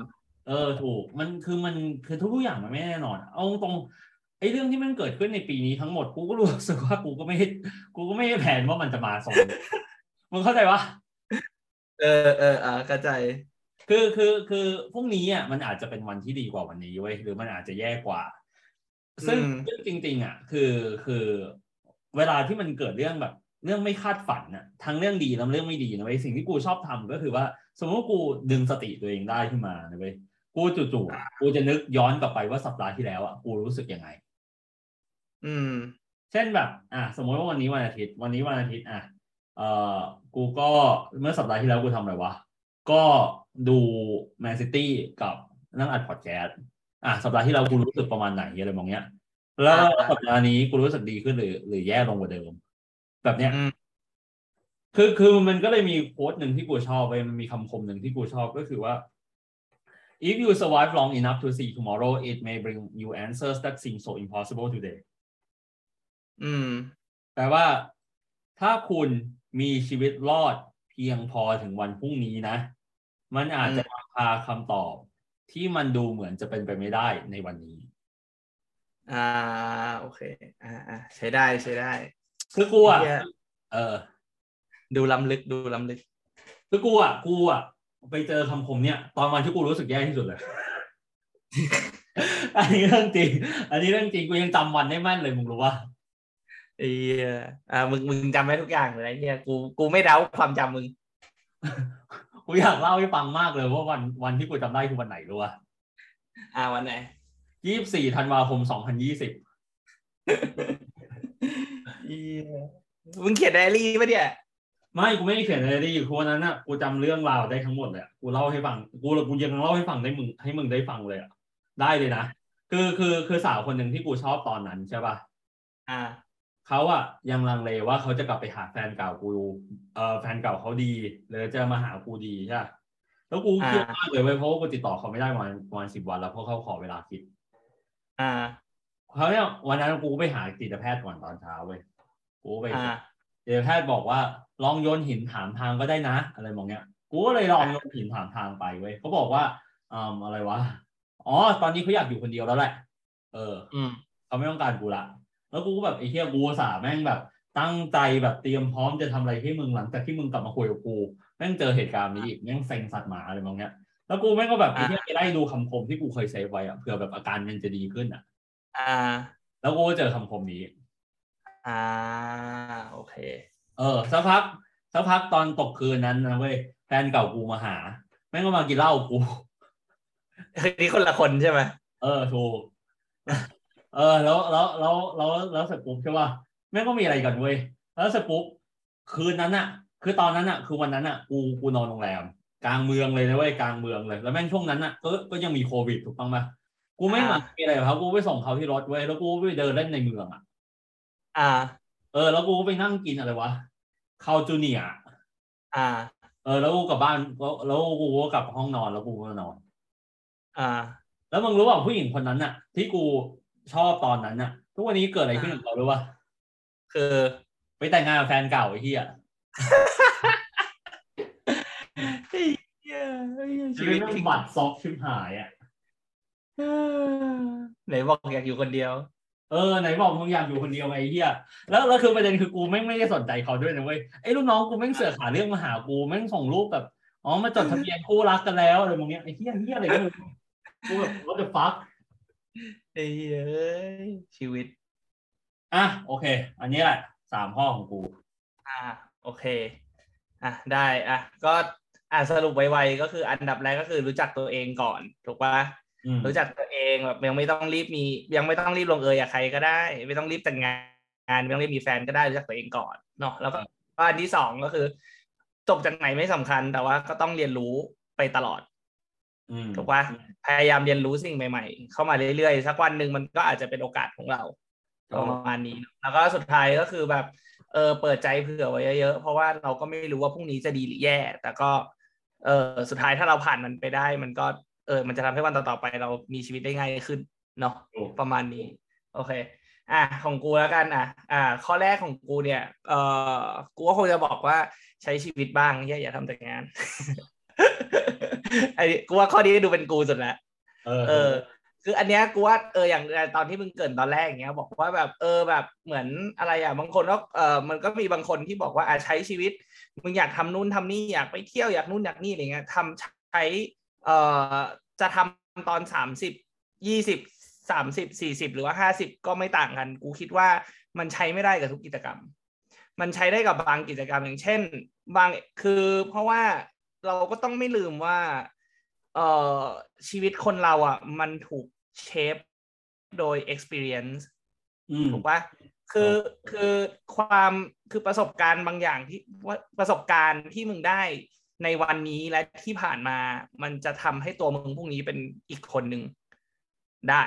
เออถูกมันคือมันคือทุกๆอย่างมันไม่แน่นอนอะเอาตรงๆไอ้เรื่องที่มันเกิดขึ้นในปีนี้ทั้งหมดกูก็รู้สึกว่ากูก็ไม่กูก็ไม่ได้แผนว่ามันจะมาส่งมึงเข้าใจปะเออเอออ่าเข้าใจ คือคือคือพรุ่งนี้อะมันอาจจะเป็นวันที่ดีกว่าวันนี้เว้ยหรือมันอาจจะแย่กว่า ซึ่งอืมซึ่งจริง ๆ อะ คือคือเวลาที่มันเกิดเรื่องแบบ เรื่องไม่คาดฝันอะทั้งเรื่องดีและเรื่องไม่ดีนะเว้ยสิ่งที่กูชอบทำก็คือว่า สมมติว่ากูดึงสติตัวเองได้ขึ้นมานะเว้ย กูจู่ๆอะกูจะนึกย้อนกลับไปว่าสัปดาห์ที่แล้วอะกูรู้สึกยังไง อืม เช่นแบบ อะสมมติว่าวันนี้วันอาทิตย์ วันนี้วันอาทิตย์อะเอ่อกูก็เมื่อสัปดาห์ที่แล้วกูทำอะไรวะ ก็ดูแมนซิตี้กับนั่งอัดพอดแคสต์อะสัปดาห์ที่แล้วกูรู้สึกประมาณไหนอะไรมองเนี้ย แล้วอ่าสัปดาห์นี้กูรู้สึกดีขึ้นหรือ หรือแย่ลงกว่าเดิม แบบเนี้ยอืมคือคือมันก็เลยมีโค้ดหนึ่งที่กูชอบไปมันมีคำคมหนึ่งที่กูชอบก็คือว่า if you survive long enough to see tomorrow it may bring you answers that seem so impossible today อืมแปลว่า ถ้าคุณมีชีวิตรอดเพียงพอถึงวันพรุ่งนี้นะ มันอาจจะนำพาคำตอบที่มันดูเหมือนจะเป็นไปไม่ได้ในวันนี้ อ่า โอเค อ่าอ่าใช้ได้ใช้ได้ คือกูอะเหี้ยเออ ดูล้ำลึกดูล้ำลึกคือกูอะกูอะ ไปเจอคำคมเนี่ย ตอนวันที่กูรู้สึกแย่ที่สุดเลย อันนี้เรื่องจริง อันนี้เรื่องจริงกูยังจำวันได้แม่นเลยมึงรู้ว่าไอ้เหี้ยอ่ามึงมึงจำไว้ทุกอย่างเลยไอ้เฮียกูกูไม่เดาความจำมึงกูอยากเล่าให้ฟังมากเลยว่าวันวันที่กูจำได้คือวันไหนรู้ป่ะอ่าวันไหนยี่สิบสี่ธันวาคมสองพันยี่สิบเหี้ยมึงเขียนไดอารี่ปะเนี่ย ไม่กูไม่ได้เขียนอะไรดิคือวันนั้นอะกูจำเรื่องราวได้ทั้งหมดเลยอะกูเล่าให้ฟังกูกูยังเล่าให้ฟังได้มึงให้มึงได้ฟังเลยอะได้เลยนะคือคือคือสาวคนหนึ่งที่กูชอบตอนนั้นใช่ป่ะอ่าเขาอะยังลังเลว่าเขาจะกลับไปหาแฟนเก่ากูเอ่อแฟนเก่าเขาดีหรือจะมาหากูดีใช่ปะแล้วกูเครียดมากเลยเว้ยเพราะว่ากูติดต่อเขาไม่ได้ประมาณประมาณสิบวันแล้วเพราะเขาขอเวลาคิด อ่าเขาเนี่ยวันนั้นกูก็ไปหาจิตแพทย์ก่อนตอนเช้าเว้ยกูก็ไป อ่าจิตแพทย์บอกว่า ลองโยนหินถามทางก็ได้นะ อะไรมองเนี้ย กูก็เลยลองโยนหินถามทางไปเว้ยเขาบอกว่าอ่าอะไรวะอ๋อตอนนี้เขาอยากอยู่คนเดียวแล้วแหละ เอออืมเขาไม่ต้องการกูละแล้วกูก็แบบไอ้เหี้ยกูอุตสาห์แม่งแบบ ตั้งใจแบบเตรียมพร้อมจะทำอะไรให้มึงหลังจากที่มึงกลับมาคุยกับกูแม่งเจอเหตุการณ์นี้อีกแม่งเซ็งสัตว์หมาอะไรมองเนี้ยแล้วกูแม่งก็แบบไอ้เหี้ยไปไล่ดูคำคมที่กูเคยเซฟไว้อะเผื่อแบบอาการมันจะดีขึ้นอะอ่า แล้วกูก็เจอคำคมนี้ อ่าโอเค เออสักพักสักพักตอนตกคืนนั้นนะเว้ยแฟนเก่ากูมาหา แม่งก็มากินเหล้ากูนี่คนละคนใช่ไหมเออถูกเออ แล้วแล้วแล้วแล้วแล้วเสร็จปุ๊บใช่ป่ะแม่งก็มีอะไรกันเว้ยแล้วเสร็จปุ๊บคืนนั้นอะคือตอนนั้นอะคือวันนั้นอะกูกูนอนโรงแรมกลางเมืองเลยนะเว้ยกลางเมืองเลย แล้วแม่งช่วงนั้นอะก็ก็ยังมีโควิดถูกต้องปะกูไม่งหลังมีอะไรกับเขากูไปส่งเขาที่รถเว้ยแล้วกูไปเดินเล่นในเมืองอะ อ่า เออ แล้วกูก็ไปนั่งกินอะไรวะข้าวจูเนียร์อ่า เออ แล้วกูกลับบ้านก็แล้วกูก็กลับห้องนอนแล้วกูก็นอน อ่า แล้วมึงรู้ว่าผู้หญิงคนนั้นน่ะ ที่กูชอบตอนนั้นน่ะ ทุกวันนี้เกิดอะไรขึ้นกับเขารู้ป่ะคือไปแต่งงานกับแฟนเก่าไอ้เหี้ยเฮ้ยเหี้ยเฮ้ยชีชีวิวิตตพลิมันกบัดซอกชิบหายอะเออไหนบอกอยากอยู่คนเดียว เออไหนบอกมึงอยากอยู่คนเดียวไอ้เหี้ยแล้วแล้วคือประเด็นคือกูแม่งไม่ได้สนใจเขาด้วยนะเว้ยไอ้ลูกน้องกูแม่งเสือกหาเรื่องมาหากูแม่งส่งรูปแบบอ๋อมาจดทะเบียนคู่รักกันแล้วอะไรมึงเนี้ยไอ้เหี้ยเหี้ยอะไรก็ไม่รู้กูแบบ what the fuck เอ้ยเอ้ยชีวิตอะโอเค อันนี้แหละสามข้อของกู อ่าโอเคอะได้อะก็อะสรุปไวๆก็คืออันดับแรกก็คือรู้จักตัวเองก่อนถูกปะอืม รู้จักตัวเองแบบยังไม่ต้องรีบมี ยังไม่ต้องรีบลงเอยกับใครก็ได้ ไม่ต้องรีบแต่งงานไม่ต้องรีบมีแฟนก็ได้รู้จักตัวเองก่อนเนาะแล้วก็อันที่สองก็คือจบจากไหนไม่สำคัญ แต่ว่าก็ต้องเรียนรู้ไปตลอดอืมถูกปะพยายามเรียนรู้สิ่งใหม่ ๆ เข้ามาเรื่อยๆสักวันหนึ่งมันก็อาจจะเป็นโอกาสของเราประมาณนี้เนอะแล้วก็สุดท้ายก็คือแบบเออเปิดใจเผื่อไว้เยอะๆเพราะว่าเราก็ไม่รู้ว่าพรุ่งนี้จะดีหรือแย่ แต่ก็ เออสุดท้ายถ้าเราผ่านมันไปได้ มันก็ เออมันจะทำให้วันต่อๆไปเรามีชีวิตได้ง่ายขึ้นเนาะถูกประมาณนี้ โอเค อะของกูแล้วกันอะ อ่า ข้อแรกของกูเนี่ย เออกูก็คงจะบอกว่าใช้ชีวิตบ้างอย่าอย่าทำแต่งานไอ้กูว่าข้อนี้ดูเป็นกูสุดแล้วเออเออ คืออันเนี้ยกูว่าเอออย่างตอนที่มึงเกรินตอนแรกอย่างเงี้ย บอกว่าแบบเออแบบเหมือนอะไรอะบางคนก็เออมันก็มีบางคนที่บอกว่าอะใช้ชีวิตมึงอยากทำนู่นทำนี่อยากไปเที่ยวอยากนู่นอยากนี่อะไรเงี้ยทำใช้ เอ่อจะทำตอนสามสิบยี่สิบสามสิบสี่สิบหรือว่าห้าสิบก็ไม่ต่างกัน กูคิดว่ามันใช้ไม่ได้กับทุกกิจกรรม มันใช้ได้กับบางกิจกรรมอย่างเช่น บางคือเพราะว่าเราก็ต้องไม่ลืมว่า เอ่อชีวิตคนเราอะ มันถูกเชฟโดย experience อืมถูกปะคือคือความคือประสบการณ์บางอย่างที่ว่าประสบการณ์ที่มึงได้ ในวันนี้และที่ผ่านมามันจะทำให้ตัวมึงพรุ่งนี้เป็นอีกคนหนึ่งได้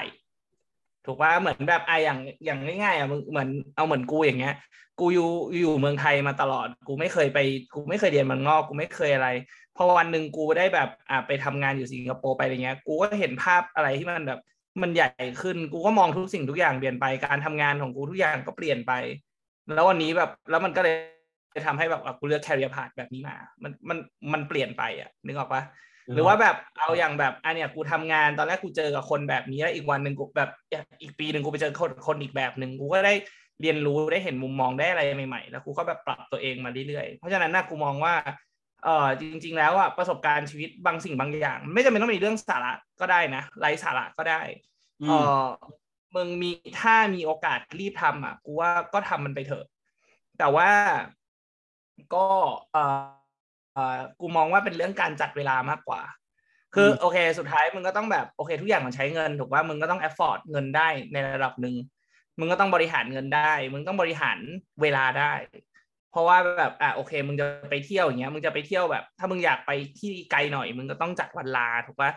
ถูกว่าเหมือนแบบไออย่างอย่างง่ายๆอะมึงเหมือนเอาเหมือนกูอย่างเงี้ย กูอยู่อยู่เมืองไทยมาตลอด กูไม่เคยไป กูไม่เคยเรียนเมืองนอก กูไม่เคยอะไรพอวันหนึ่งกูได้แบบอ่าไปทำงานอยู่สิงคโปร์ไปอะไรเงี้ย กูก็เห็นภาพอะไรที่มันแบบมันใหญ่ขึ้น กูก็มองทุกสิ่งทุกอย่างเปลี่ยนไป การทำงานของกูทุกอย่างก็เปลี่ยนไป แล้ววันนี้แบบแล้วมันก็เลย ทำให้แบบกูเลือกแคริเอร์พาธแบบนี้มา มันมันมันเปลี่ยนไปอะนึกออกปะหรือว่าแบบเอาอย่างแบบอันเนี้ยกูทำงานตอนแรกกูเจอกับคนแบบนี้แล้วอีกวันหนึ่งกูแบบอีกปีหนึ่งกูไปเจอคนคนอีกแบบหนึ่งกูก็ได้เรียนรู้ได้เห็นมุมมองได้อะไรใหม่ๆ แล้วกูก็แบบปรับตัวเองมาเรื่อยๆเพราะฉะนั้นน่ะกูมองว่าเออจริง ๆ แล้วอะประสบการณ์ชีวิตบางสิ่งบางอย่าง ไม่จำเป็นต้องมีเรื่องสาระก็ได้นะไร้สาระก็ได้เออมึงมีถ้ามีโอกาสรีบทำอะกูว่าก็ทำมันไปเถอะ แต่ว่า ก็เออกูมองว่าเป็นเรื่องการจัดเวลามากกว่า คือโอเค สุดท้ายมึงก็ต้องแบบโอเค ทุกอย่างมันใช้เงินถูกว่ามึงก็ต้องแอฟฟอร์ดเงินได้ในระดับหนึ่งมึงก็ต้องบริหารเงินได้ มึงต้องบริหารเวลาได้ เพราะว่าแบบอะโอเค มึงจะไปเที่ยวอย่างเงี้ย มึงจะไปเที่ยวแบบ ถ้ามึงอยากไปที่ไกลหน่อย มึงก็ต้องจัดวันลาถูกปะ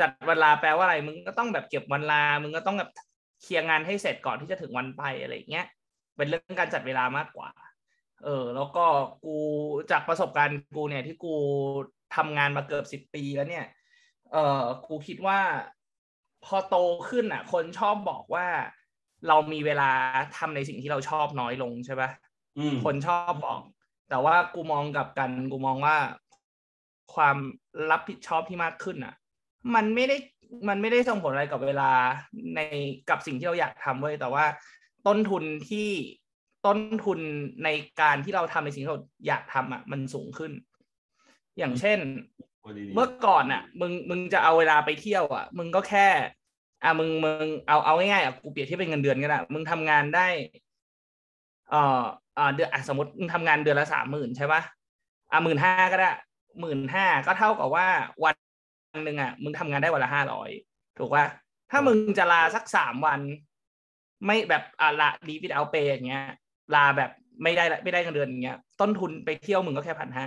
จัดวันลาแปลว่าอะไร มึงก็ต้องแบบเก็บวันลา มึงก็ต้องแบบเคลียร์งานให้เสร็จก่อนที่จะถึงวันไปอะไรเงี้ย เป็นเรื่องการจัดเวลามากกว่า เออ แล้วก็กูจากประสบการณ์กูเนี่ยที่กูทำงานมาเกือบสิบปีแล้วเนี่ย เออกูคิดว่า พอโตขึ้นอะ คนชอบบอกว่าเรามีเวลาทำในสิ่งที่เราชอบน้อยลงใช่ปะคนชอบบอก แต่ว่ากูมองกับกันกูมองว่าความรับผิดชอบที่มากขึ้นอะ มันไม่ได้มันไม่ได้ส่งผลอะไรกับเวลาในกับสิ่งที่เราอยากทำเว้ยแต่ว่าต้นทุนที่ ต้นทุนในการที่เราทำในสิ่งที่เราอยากทำอะมันสูงขึ้น อย่างเช่น เมื่อก่อนอะ มึงมึงจะเอาเวลาไปเที่ยว อะ มึงก็แค่ อะมึงมึงเอาเอาง่ายๆอะกูเปรียบเทียบเป็นเงินเดือนก็ได้มึงทำงานได้ เอ่ออ่าเดือนอะสมมติมึงทำงานเดือนละสามหมื่นใช่ปะอะหมื่นห้าก็ได้หมื่นห้าก็เท่ากับว่าวันหนึ่งอะมึงทำงานได้วันละห้าร้อยถูกป่ะถ้ามึงจะลาสักสามวัน ไม่แบบอะลาดีวิดเอาเปย์อย่างเงี้ย ลาแบบไม่ได้ไม่ได้เงินเดือนอย่างเงี้ย ต้นทุนไปเที่ยวมึงก็แค่พันห้า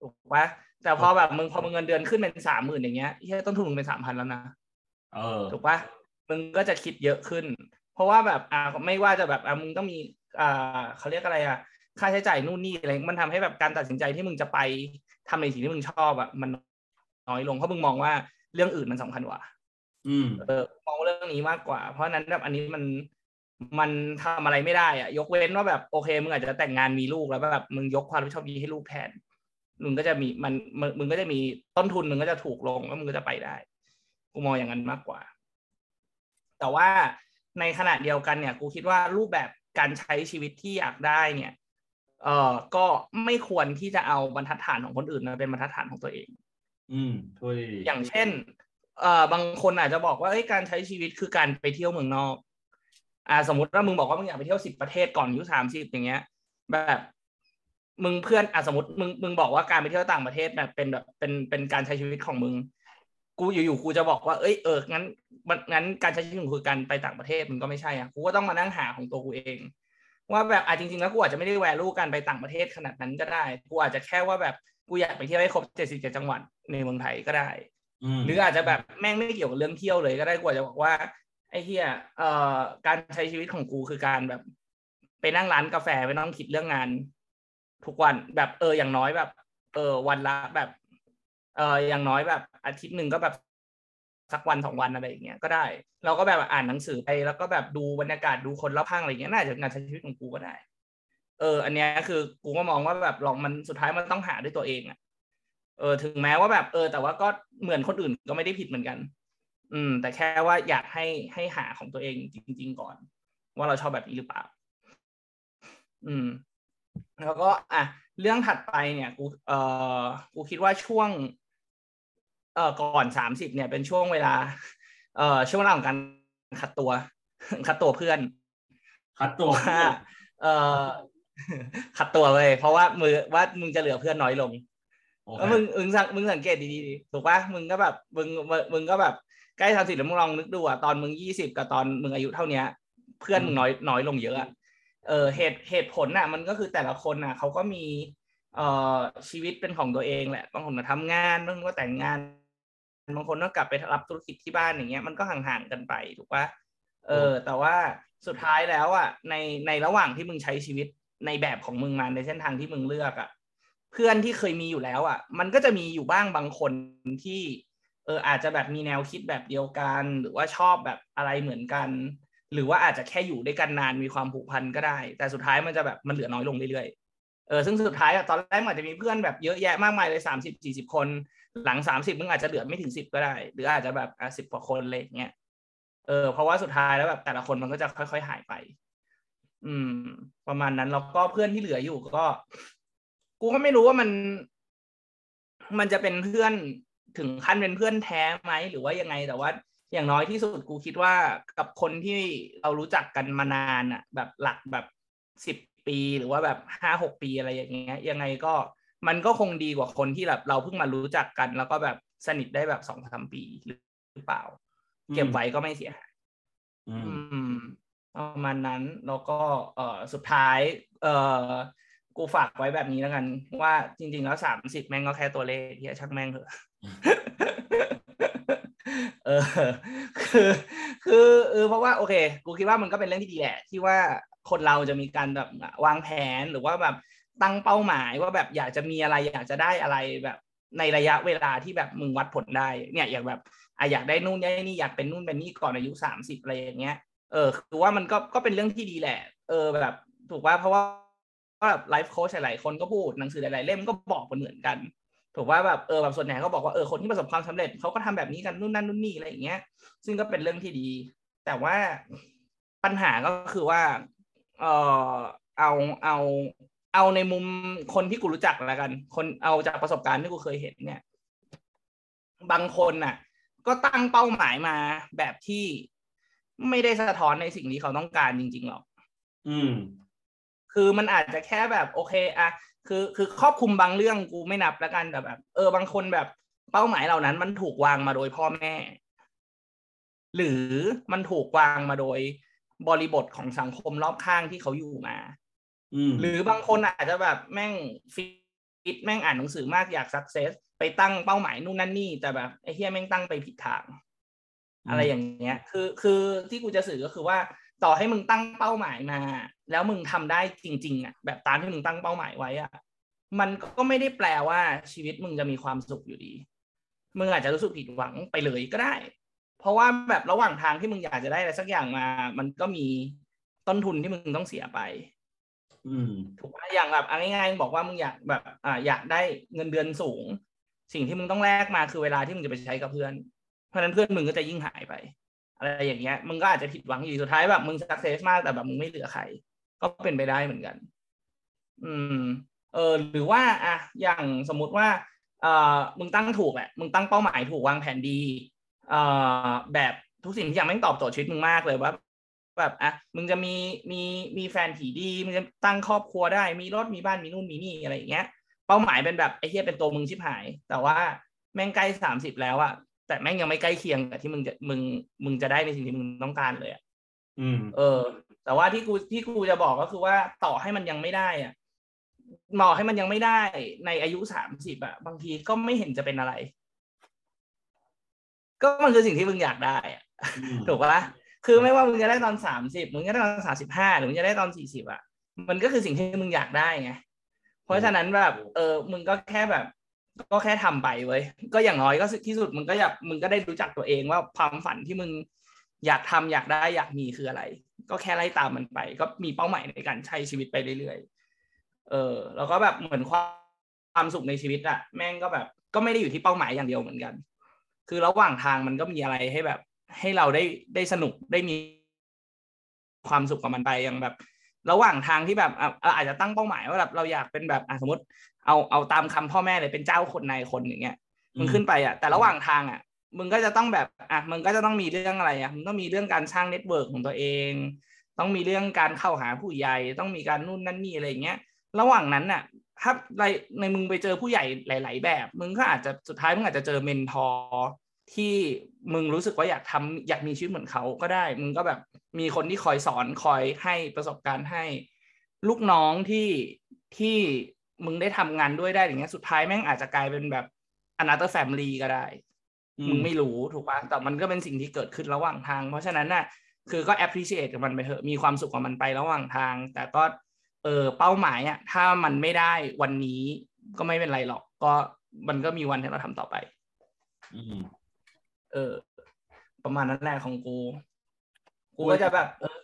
ถูกป่ะแต่พอแบบมึงพอมึงเงินเดือนขึ้นเป็นสามหมื่นอย่างเงี้ยที่ต้นทุนมึงเป็นสามพันแล้วนะถูกปะมึงก็จะคิดเยอะขึ้น เพราะว่าแบบอ่าไม่ว่าจะแบบอ่ามึงต้องมีอ่าเขาเรียกอะไรอะค่าใช้จ่ายนู่นนี่อะไรมันทำให้แบบการตัดสินใจที่มึงจะไปทำในสิ่งที่มึงชอบอะมันน้อยลงเพราะมึงมองว่าเรื่องอื่นมันสำคัญกว่า อืมเออมองเรื่องนี้มากกว่า เพราะนั้นแบบอันนี้มัน มันทำอะไรไม่ได้อะยกเว้นว่าแบบโอเคมึงอาจจะแต่งงานมีลูกแล้วแบบมึงยกความรับผิดชอบนี้ให้ลูกแทนมึงก็จะมีมันมึงก็จะมีต้นทุนมึงก็จะถูกลงแล้วมึงก็จะไปได้กูมองอย่างนั้นมากกว่า แต่ว่าในขณะเดียวกันเนี่ยกูคิดว่ารูปแบบการใช้ชีวิตที่อยากได้เนี่ย เออก็ไม่ควรที่จะเอาบรรทัดฐานของคนอื่นมาเป็นบรรทัดฐานของตัวเอง อืมช่วยอย่างเช่น เอ่อบางคนอาจจะบอกว่าเอ้ยการใช้ชีวิตคือการไปเที่ยวเมืองนอก อ่าสมมติว่ามึงบอกว่ามึงอยากไปเที่ยวสิบประเทศก่อนอายุสามสิบอย่างเงี้ย แบบมึงเพื่อนอะสมมติมึงมึงบอกว่าการไปเที่ยวต่างประเทศแบบเป็นแบบเป็นเป็นการใช้ชีวิตของมึง กูอยู่ๆกูจะบอกว่าเอ้ยเอองั้นงั้นการใช้ชีวิตของคือการไปต่างประเทศมันก็ไม่ใช่อะกูก็ต้องมานั่งหาของตัวกูเอง ว่าแบบอะจริงๆแล้วกูอาจจะไม่ได้แวลูการไปต่างประเทศขนาดนั้นก็ได้ กูอาจจะแค่ว่าแบบกูอยากไปเที่ยวให้ครบเจ็ดสิบเจ็ดจังหวัดในเมืองไทยก็ได้หรืออาจจะแบบแม่งไม่เกี่ยวกับเรื่องเที่ยวเลยก็ได้กูอาจจะบอกว่า ไอ้เหี้ยเอ่อการใช้ชีวิตของกูคือการแบบ ไปนั่งร้านกาแฟไปนั่งคิดเรื่องงาน ทุกวันแบบเอออย่างน้อยแบบ เออ วันละแบบ เอออย่างน้อยแบบ อาทิตย์หนึ่งก็แบบสักวันสองวันอะไรอย่างเงี้ยก็ได้ เราก็แบบอ่านหนังสือไปแล้วก็แบบดูบรรยากาศดูคนรอบข้างอะไรเงี้ยน่าจะงานใช้ชีวิตของกูก็ได้ เออ อันเนี้ยคือกูก็มองว่าแบบลองมันสุดท้ายมันต้องหาด้วยตัวเองอะเออ ถึงแม้ว่าแบบ เออ แต่ว่าก็เหมือนคนอื่นก็ไม่ได้ผิดเหมือนกัน อืม แต่แค่ว่าอยากให้ให้หาของตัวเองจริง ๆ ก่อน ว่าเราชอบแบบนี้หรือเปล่า อืม แล้วก็ อะเรื่องถัดไปเนี่ย กู เออกูคิดว่าช่วง เอ่อ ก่อนสามสิบเนี่ยเป็นช่วงเวลา เอ่อ ช่วงเวลาของการคัดตัว คัดตัวเพื่อน คัดตัวเอ่อคัดตัวเลย เพราะว่ามือว่ามึงจะเหลือเพื่อนน้อยลงแล้วมึงมึงสังมึงสังเกตดีๆถูกปะมึงก็แบบมึงมึงก็แบบ ใกล้ทำสิแล้วมึงลองนึกดูอะตอนมึงยี่สิบกับตอนมึงอายุเท่าเนี้ย เพื่อนมึงน้อยน้อยลงเยอะเออเหตุเหตุผลน่ะ มันก็คือแต่ละคนน่ะเขาก็มีเอ่อชีวิตเป็นของตัวเองแหละบางคนก็ทำงานบางคนก็แต่งงานบางคนก็กลับไปรับธุรกิจที่บ้านอย่างเงี้ยมันก็ห่างๆกันไปถูกปะเออ แต่ว่าสุดท้ายแล้วอะในในระหว่างที่มึงใช้ชีวิตในแบบของมึงมาในเส้นทางที่มึงเลือกอะเพื่อนที่เคยมีอยู่แล้วอะ มันก็จะมีอยู่บ้างบางคนที่ เอออาจจะแบบมีแนวคิดแบบเดียวกัน หรือว่าชอบแบบอะไรเหมือนกัน หรือว่าอาจจะแค่อยู่ด้วยกันนานมีความผูกพันก็ได้ แต่สุดท้ายมันจะแบบมันเหลือน้อยลงเรื่อยๆเออซึ่งสุดท้ายอะตอนแรกมันอาจจะมีเพื่อนแบบเยอะแยะมากมายเลยสามสิบสี่สิบคน หลังสามสิบมึงอาจจะเหลือไม่ถึงสิบก็ได้ หรืออาจจะแบบอะสิบกว่าคนเลยอย่างเงี้ยเออเพราะว่าสุดท้ายแล้วแบบแต่ละคนมันก็จะค่อย ๆ หายไป อืม ประมาณนั้นแล้วก็เพื่อนที่เหลืออยู่ก็ กูก็ไม่รู้ว่ามัน มันจะเป็นเพื่อน ถึงขั้นเป็นเพื่อนแท้ไหมหรือว่ายังไงแต่ว่าอย่างน้อยที่สุดกูคิดว่ากับคนที่เรารู้จักกันมานานอะแบบหลักแบบสิบปีหรือว่าแบบห้าหกปีอะไรอย่างเงี้ย ยังไงก็มันก็คงดีกว่าคนที่แบบเราเพิ่งมารู้จักกัน แล้วก็แบบสนิทได้แบบสองสามปีหรือเปล่า เก็บไว้ก็ไม่เสียหายอือืมมประมาณนั้นแล้วก็เอ่อสุดท้าย เอ่อกูฝากไว้แบบนี้แล้วกัน ว่าจริง ๆ แล้วสามสิบแม่งก็แค่ตัวเลขที่ช่างแม่งเถอะ เออคือ คือเออเพราะว่าโอเค กูคิดว่ามันก็เป็นเรื่องที่ดีแหละ ที่ว่าคนเราจะมีการแบบวางแผนหรือว่าแบบตั้งเป้าหมายว่าแบบอยากจะมีอะไรอยากจะได้อะไรแบบในระยะเวลาที่แบบมึงวัดผลได้ เนี่ยอยากแบบอะอยากได้นู่นได้นี่อยากเป็นนู่นเป็นนี่ก่อนอายุสามสิบอะไรอย่างเงี้ย เออคือว่ามันก็ก็เป็นเรื่องที่ดีแหละ เออแบบ ถูกว่าเพราะว่าแบบไลฟ์โค้ชหลายๆคนก็พูดหนังสือหลายๆเล่มก็บอกเหมือนกัน ถูกว่าแบบเออแบบส่วนใหญ่ก็บอกว่าเออคนที่ประสบความสำเร็จเขาก็ทำแบบนี้กันนู่นนั่นนู่นนี่อะไรอย่างเงี้ย ซึ่งก็เป็นเรื่องที่ดี แต่ว่าปัญหาก็คือว่า เออเอาเอาเอาในมุมคนที่กูรู้จักแล้วกัน คนเอาจากประสบการณ์ที่กูเคยเห็นเนี่ย บางคนน่ะ ก็ตั้งเป้าหมายมาแบบที่ไม่ได้สะท้อนในสิ่งที่เขาต้องการจริงๆหรอก อืม คือมันอาจจะแค่แบบโอเคอะ คือคือครอบคลุมบางเรื่องกูไม่นับแล้วกันแต่แบบ เออบางคนแบบเป้าหมายเหล่านั้น มันถูกวางมาโดยพ่อแม่ หรือมันถูกวางมาโดยบริบทของสังคมรอบข้างที่เขาอยู่มาหรือบางคนอาจจะแบบแม่งฟิตแม่งอ่านหนังสือมากอยากสักเซสไปตั้งเป้าหมายนู่นนั่นนี่ แต่แบบไอ้เฮียแม่งตั้งไปผิดทาง อะไรอย่างเงี้ย คือคือที่กูจะสื่อก็คือว่า ต่อให้มึงตั้งเป้าหมายมา แล้วมึงทำได้จริง ๆอะแบบตามที่มึงตั้งเป้าหมายไว้อะมันก็ไม่ได้แปลว่าชีวิตมึงจะมีความสุขอยู่ดี มึงอาจจะรู้สึกผิดหวังไปเลยก็ได้ เพราะว่าแบบระหว่างทางที่มึงอยากจะได้อะไรสักอย่างมา มันก็มีต้นทุนที่มึงต้องเสียไปอืมถูกไหมอย่างแบบเอาง่ายๆบอกว่ามึงอยากแบบอ่าอยากได้เงินเดือนสูง สิ่งที่มึงต้องแลกมาคือเวลาที่มึงจะไปใช้กับเพื่อน เพราะฉะนั้นเพื่อนมึงก็จะยิ่งหายไป อะไรอย่างเงี้ยมึงก็อาจจะผิดหวังอยู่สุดท้ายแบบมึงสักเซสมากแต่แบบมึงไม่เหลือใครก็เป็นไปได้เหมือนกัน อืม เออ หรือว่าอะอย่างสมมุติว่า เอ่อมึงตั้งถูกแหละ มึงตั้งเป้าหมายถูกวางแผนดี เอ่อ แบบทุกสิ่งทุกอย่างแม่งตอบโจทย์ชีวิตมึงมากเลยว่าแบบอะมึงจะมีมีมีแฟนผีดีมึงจะตั้งครอบครัวได้ มีรถมีบ้านมีนู่นมีนี่อะไรอย่างเงี้ย เป้าหมายเป็นแบบไอ้เหี้ยเป็นตัวมึงชิบหาย แต่ว่าแม่งใกล้สามสิบแล้วอะ แต่แม่งยังไม่ใกล้เคียงกับที่มึงจะมึงมึงจะได้ในสิ่งที่มึงต้องการเลยอะอืม เออ แต่ว่าที่กูที่กูจะบอกก็คือว่าต่อให้มันยังไม่ได้อะหมอให้มันยังไม่ได้ในอายุสามสิบอะบางทีก็ไม่เห็นจะเป็นอะไร ก็มันคือสิ่งที่มึงอยากได้อะอืมถูกปะคือไม่ว่ามึงจะได้ตอนสามสิบมึงจะได้ตอนสามสิบห้าหรือมึงจะได้ตอนสี่สิบอะมันก็คือสิ่งที่มึงอยากได้ไงเพราะฉะนั้นแบบ เออ มึงก็แค่แบบ ก็แค่ทำไปเว้ยก็อย่างน้อยก็ที่สุดมึงก็อยากมึงก็ได้รู้จักตัวเองว่าความฝันที่มึงอยากทำอยากได้อยากมีคืออะไร ก็แค่ไล่ตามมันไป ก็มีเป้าหมายในการใช้ชีวิตไปเรื่อยๆเออ แล้วก็แบบเหมือนความความสุขในชีวิตอะแม่งก็แบบ ก็ไม่ได้อยู่ที่เป้าหมายอย่างเดียวเหมือนกัน คือระหว่างทางมันก็มีอะไรให้แบบ ให้เราได้ได้สนุกได้มีความสุขกับมันไปอย่างแบบ ระหว่างทางที่แบบอะอาจจะตั้งเป้าหมายว่าแบบเราอยากเป็นแบบสมมติเอาเอาตามคำพ่อแม่เลยเป็นเจ้าคนนายคนอย่างเงี้ยมึงขึ้นไปอะแต่ระหว่างทางอะมึงก็จะต้องแบบอะมึงก็จะต้องมีเรื่องอะไรอะมึงต้องมีเรื่องการสร้าง network ของตัวเอง ต้องมีเรื่องการเข้าหาผู้ใหญ่ต้องมีการนู่นนั่นนี่อะไรอย่างเงี้ยระหว่างนั้นน่ะ ถ้าในในมึงไปเจอผู้ใหญ่หลาย ๆ แบบ มึงก็อาจจะสุดท้ายมึงอาจจะเจอ mentor ที่มึงรู้สึกว่าอยากทำอยากมีชีวิตเหมือนเขาก็ได้ มึงก็แบบมีคนที่คอยสอนคอยให้ประสบการณ์ให้ ลูกน้องที่ที่มึงได้ทำงานด้วยได้อย่างเงี้ยสุดท้ายแม่งอาจจะกลายเป็นแบบ another family ก็ได้อืมึงไม่รู้ถูกป่ะแต่มันก็เป็นสิ่งที่เกิดขึ้นระหว่างทาง เพราะฉะนั้นน่ะ คือก็ appreciate กับมันไปเถอะมีความสุขกับมันไประหว่างทาง แต่ก็เออเป้าหมายอะถ้ามันไม่ได้วันนี้ก็ไม่เป็นไรหรอก ก็มันก็มีวันที่เราทำต่อไป อืม เออ ประมาณนั้นแหละของกู กูก็จะแบบเออ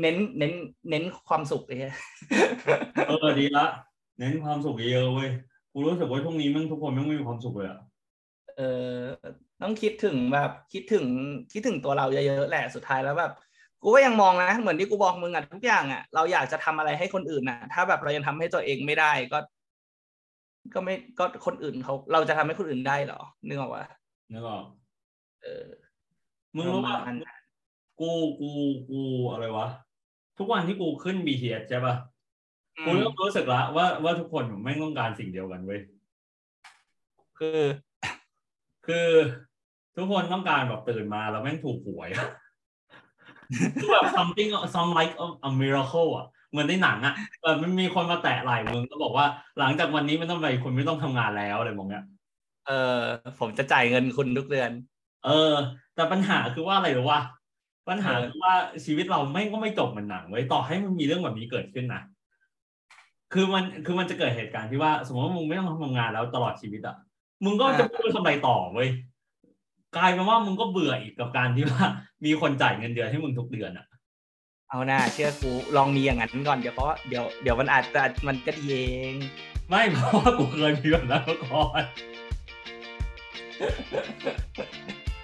เน้นเน้น เน้นความสุขเลยเออดีละ เน้นความสุขเยอะๆเว้ยกูรู้สึกว่าช่วงนี้แมันทุกคนแม่งไม่มีความสุขเลยอะเออต้องคิดถึงแบบคิดถึงคิดถึงตัวเราเยอะๆแหละสุดท้ายแล้วแบบกูก็ยังมองนะเหมือนที่กูบอกมึงอะทุกอย่างอะเราอยากจะทำอะไรให้คนอื่นอะถ้าแบบเรายังทำให้ตัวเองไม่ได้ก็ ก็ไม่ก็คนอื่นเขาเราจะทำให้คนอื่นได้เหรอนึกออกปะ นึกออกเออมึงรู้ว่าประมาณนั้นกูกูกูอะไรวะ ทุกวันที่กูขึ้น BTS ใช่ปะกูเริ่มรู้สึกละว่าว่าทุกคนไม่งต้องการสิ่งเดียวกันเว้ยคือ คือทุกคนต้องการแบบตื่นมาแล้วแม่งถูกหวยอะคือแบบ something some like a, a miracle อะเหมือนในหนังอะแบบมันมีคนมาแตะไหล่มึงก็บอกว่าหลังจากวันนี้ไม่ต้องไปคุณไม่ต้องทำงานแล้วอะไรมองเนี้ย เออผมจะจ่ายเงินคุณทุกเดือน เออ แต่ปัญหาคือว่าอะไรหรือว่า ปัญหาเออคือว่าชีวิตเราไม่งก็ไม่จบเหมือนหนังไว้ยต่อให้มันมีเรื่องแบบนี้เกิดขึ้นนะคือมันคือมันจะเกิดเหตุการณ์ที่ว่า สมมติว่ามึงไม่ต้องทำงานแล้วตลอดชีวิตอะมึงก็จะไม่รู้ทำอะไรต่อเว้ยกลายเป็นว่ามึงก็เบื่ออีกกับการที่ว่า มีคนจ่ายเงินเดือนให้มึงทุกเดือนอะ เอาหน้าเชื่อกูลองมีอย่างนั้นก่อนเดี๋ยวเพราะเดี๋ยวเดี๋ยวมันอาจจะมันก็ดีเอง ไม่เพราะว่ากูเคยมีแบบนั้นมาก่อน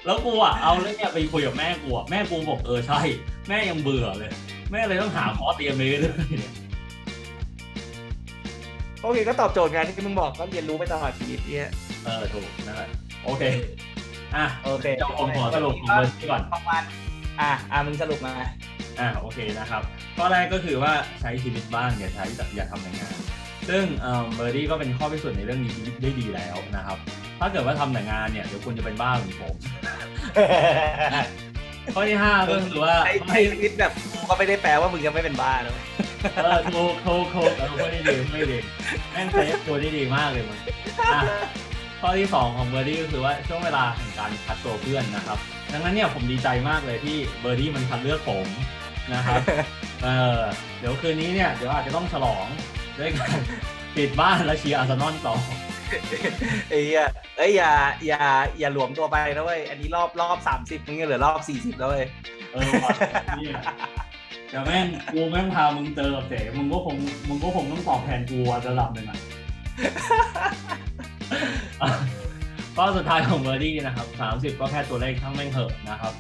แล้วกูอะเอาเรื่องเนี้ยไปคุยกับแม่กูอะแม่กูบอกเออใช่ แม่ยังเบื่อเลย แม่เลยต้องหาคอร์สเตรียมไปเรื่อยๆเนี่ยโอเคก็ตอบโจทย์งานที่มึงบอกก็เรียนรู้ไปตลอดชีวิตเนี่ยเออถูกนั่นแหละโอเคอะโอเคเจ้าผมขอสรุปของเบอร์ที่ก่อน ประมาณอะอะมึงสรุปมา อ่าโอเคนะครับข้อแรกก็คือว่าใช้ชีวิตบ้างอย่าใช้อย่าทำแต่งาน ซึ่งเอ่อเบอร์ดี้ก็เป็นข้อพิสูจน์ในเรื่องนี้ได้ดีแล้วนะครับ ถ้าเกิดว่าทำแต่งานเนี่ยเดี๋ยวคุณจะเป็นบ้าเหมือนผม ข้อที่ห้าก็คือว่าใช้ไม่ชีวิตแบบกูก็ไม่ได้แปลว่ามึงจะไม่เป็นบ้านะเว้ยเออโทษโทษโทษเออไม่ได้ดีไม่ดีแม่ง save ตัวได้ดีมากเลยมึงอะข้อที่สองของเบอร์ดี้ก็คือว่าช่วงเวลาแห่งการคัดตัวเพื่อนนะครับ ดังนั้นเนี่ยผมดีใจมากเลยที่เบอร์ดี้มันคัดเลือกผมนะครับเออเดี๋ยวคืนนี้เนี่ยเดี๋ยวอาจจะต้องฉลอง ด้วยการปิดบ้านแล้วเชียร์อาร์เซนอลต่อไอ้เหี้ยเอ้ยอย่าอย่าอย่าหลวมตัวไปนะเว้ยอันนี้รอบรอบสามสิบมึงเหลือรอบสี่สิบแล้วเว้ยเออว่ะเนี่ยแต่แม่งกูแม่งพามึงเจอกับเจ๋มึงก็คงมึงก็คงต้องตอบแทนกูระดับหนึ่งอะก็สุดท้ายของเบอร์ดี้นะครับ 30 ก็แค่ตัวเลขทั้งแม่งเหอะนะครับ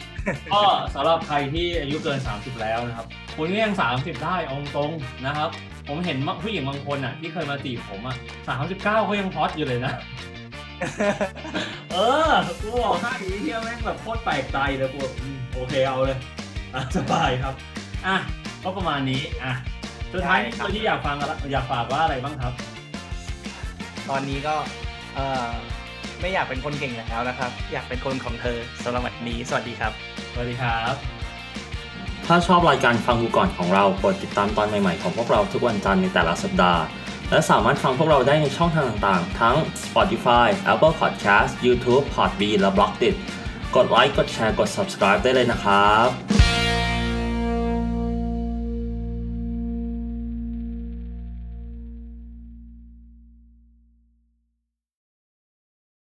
ก็สำหรับใครที่อายุเกิน 30 แล้วนะครับ คุณก็ยัง 30 ได้เอาตรงๆนะครับ ผมเห็นผู้หญิงบางคนอะ ที่เคยมาจีบผมอะ39ก็ยังฮอตอยู่เลยนะ เออกูบอกให้ไอ้เฮียแม่งแบบโคตรแปลกใจเลยกูแบบอืมโอเคเอาเลยอะสบายครับ อะ ก็ประมาณนี้อะสุดท้ายนี้คนที่อยากฟังอะไรอยากฝากว่าอะไรบ้างครับ ตอนนี้ก็เออไม่อยากเป็นคนเก่งแล้วนะครับ อยากเป็นคนของเธอสำหรับวันนี้ สวัสดีครับ สวัสดีครับ ถ้าชอบรายการฟังกูก่อนของเรากดติดตามตอนใหม่ๆของพวกเราทุกวันจันทร์ในแต่ละสัปดาห์ และสามารถฟังพวกเราได้ในช่องทางต่างๆ ทั้ง Spotify, Apple Podcast, YouTube, Podbean และ b l o g d i t กดไลค์กดแชร์กด subscribe ได้เลยนะครับ